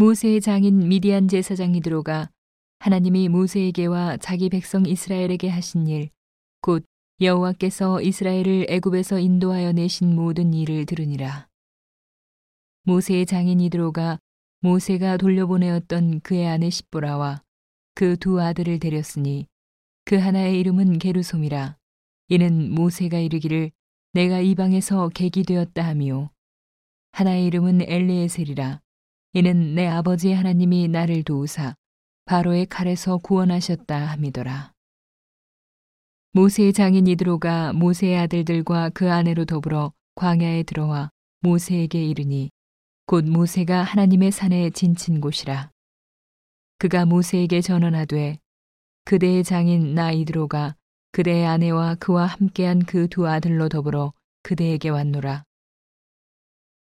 모세의 장인 미디안 제사장이 들어가 하나님이 모세에게와 자기 백성 이스라엘에게 하신 일, 곧 여호와께서 이스라엘을 애굽에서 인도하여 내신 모든 일을 들으니라. 모세의 장인이 들어가 모세가 돌려보내었던 그의 아내 십보라와 그 두 아들을 데렸으니 그 하나의 이름은 게르솜이라. 이는 모세가 이르기를 내가 이방에서 객이 되었다 하미요. 하나의 이름은 엘리에셀이라. 이는 내 아버지 하나님이 나를 도우사 바로의 칼에서 구원하셨다 함이더라. 모세의 장인 이드로가 모세의 아들들과 그 아내로 더불어 광야에 들어와 모세에게 이르니 곧 모세가 하나님의 산에 진친 곳이라. 그가 모세에게 전언하되 그대의 장인 나 이드로가 그대의 아내와 그와 함께한 그 두 아들로 더불어 그대에게 왔노라.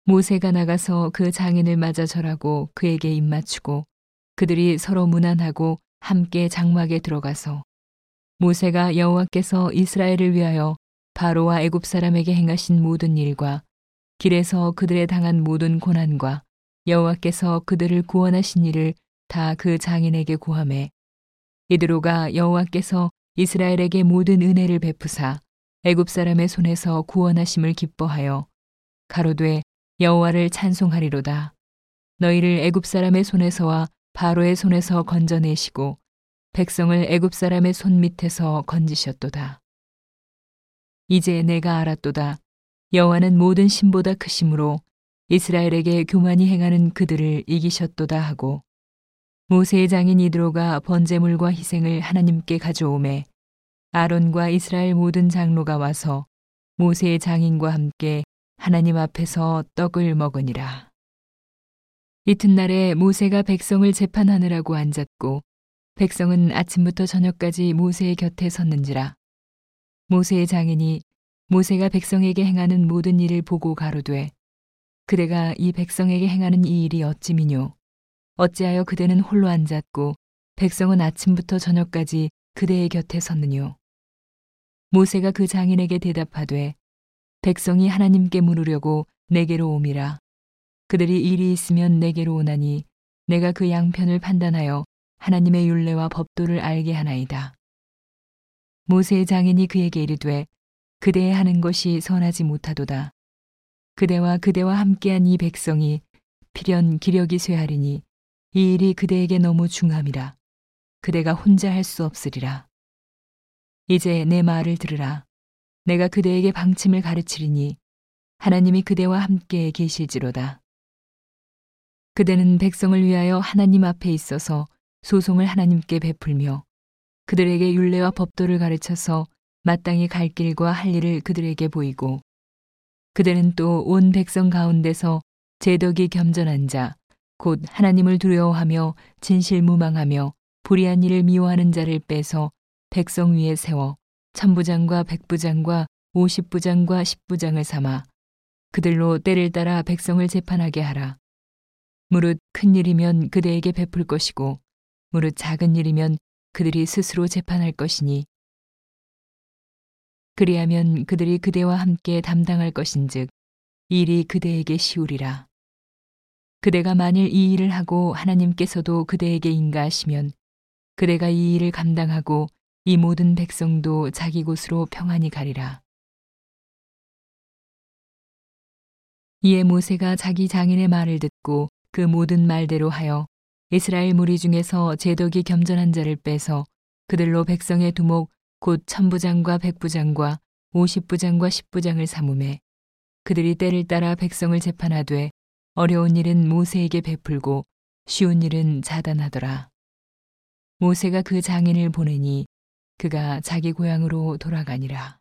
모세가 나가서 그 장인을 맞아 절하고 그에게 입맞추고 그들이 서로 무난하고 함께 장막에 들어가서 모세가 여호와께서 이스라엘을 위하여 바로와 애굽 사람에게 행하신 모든 일과 길에서 그들의 당한 모든 고난과 여호와께서 그들을 구원하신 일을 다 그 장인에게 고함해 이드로가 여호와께서 이스라엘에게 모든 은혜를 베푸사 애굽 사람의 손에서 구원하심을 기뻐하여 가로되 여호와를 찬송하리로다 너희를 애굽 사람의 손에서와 바로의 손에서 건져내시고 백성을 애굽 사람의 손 밑에서 건지셨도다. 이제 내가 알았도다. 여호와는 모든 신보다 크심으로 이스라엘에게 교만이 행하는 그들을 이기셨도다 하고 모세의 장인 이드로가 번제물과 희생을 하나님께 가져오매 아론과 이스라엘 모든 장로가 와서 모세의 장인과 함께 하나님 앞에서 떡을 먹으니라. 이튿날에 모세가 백성을 재판하느라고 앉았고 백성은 아침부터 저녁까지 모세의 곁에 섰는지라. 모세의 장인이 모세가 백성에게 행하는 모든 일을 보고 가로되 그대가 이 백성에게 행하는 이 일이 어찌미뇨 어찌하여 그대는 홀로 앉았고 백성은 아침부터 저녁까지 그대의 곁에 섰느뇨 모세가 그 장인에게 대답하되 백성이 하나님께 물으려고 내게로 옴이라 그들이 일이 있으면 내게로 오나니 내가 그 양편을 판단하여 하나님의 율례와 법도를 알게 하나이다. 모세의 장인이 그에게 이르되 그대의 하는 것이 선하지 못하도다. 그대와 그대와 함께한 이 백성이 필연 기력이 쇠하리니 이 일이 그대에게 너무 중함이라. 그대가 혼자 할 수 없으리라. 이제 내 말을 들으라. 내가 그대에게 방침을 가르치리니 하나님이 그대와 함께 계실지로다. 그대는 백성을 위하여 하나님 앞에 있어서 소송을 하나님께 베풀며 그들에게 율례와 법도를 가르쳐서 마땅히 갈 길과 할 일을 그들에게 보이고 그들은 또온 백성 가운데서 제덕이 겸전한 자, 곧 하나님을 두려워하며 진실무망하며 불의한 일을 미워하는 자를 빼서 백성 위에 세워 천부장과 백부장과 오십부장과 십부장을 삼아 그들로 때를 따라 백성을 재판하게 하라. 무릇 큰 일이면 그대에게 베풀 것이고 무릇 작은 일이면 그들이 스스로 재판할 것이니 그리하면 그들이 그대와 함께 담당할 것인즉 일이 그대에게 쉬우리라. 그대가 만일 이 일을 하고 하나님께서도 그대에게 인가하시면 그대가 이 일을 감당하고 이 모든 백성도 자기 곳으로 평안히 가리라. 이에 모세가 자기 장인의 말을 듣고 그 모든 말대로 하여 이스라엘 무리 중에서 제덕이 겸전한 자를 빼서 그들로 백성의 두목 곧 천부장과 백부장과 오십부장과 십부장을 삼음해 그들이 때를 따라 백성을 재판하되 어려운 일은 모세에게 베풀고 쉬운 일은 자단하더라. 모세가 그 장인을 보내니 그가 자기 고향으로 돌아가니라.